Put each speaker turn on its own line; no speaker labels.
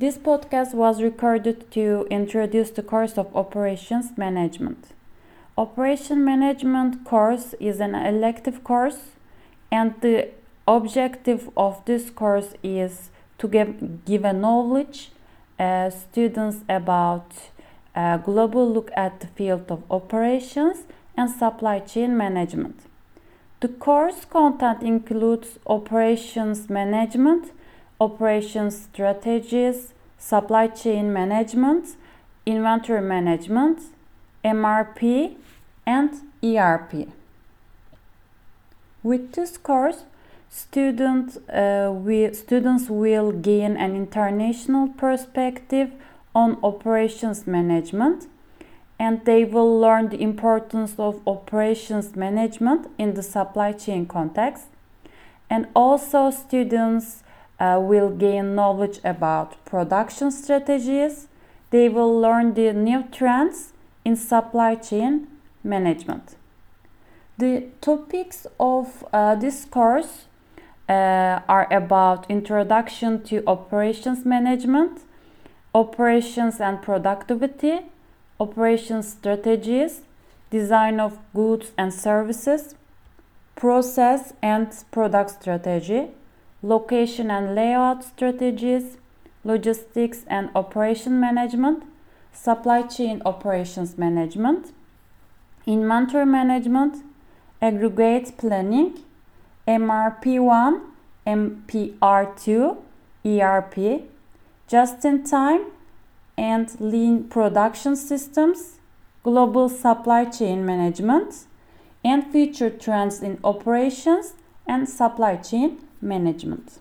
This podcast was recorded to introduce the course of Operations Management. Operation Management course is an elective course and the objective of this course is to give, give a knowledge uh, students about a global look at the field of operations and supply chain management. The course content includes operations management, operations strategies, supply chain management, inventory management, MRP, and ERP. With this course, student, uh, we, students will gain an international perspective on operations management and they will learn the importance of operations management in the supply chain context. And also, students uh, will gain knowledge about production strategies. They will learn the new trends in supply chain management. The topics of uh, this course uh, are about introduction to operations management, operations and productivity, operations strategies, design of goods and services, process and product strategy, location and layout strategies, logistics and operation management, supply chain operations management, inventory management, aggregate planning, MRP1, MPR2, ERP, just in time and lean production systems, global supply chain management, and future trends in operations and supply chain management.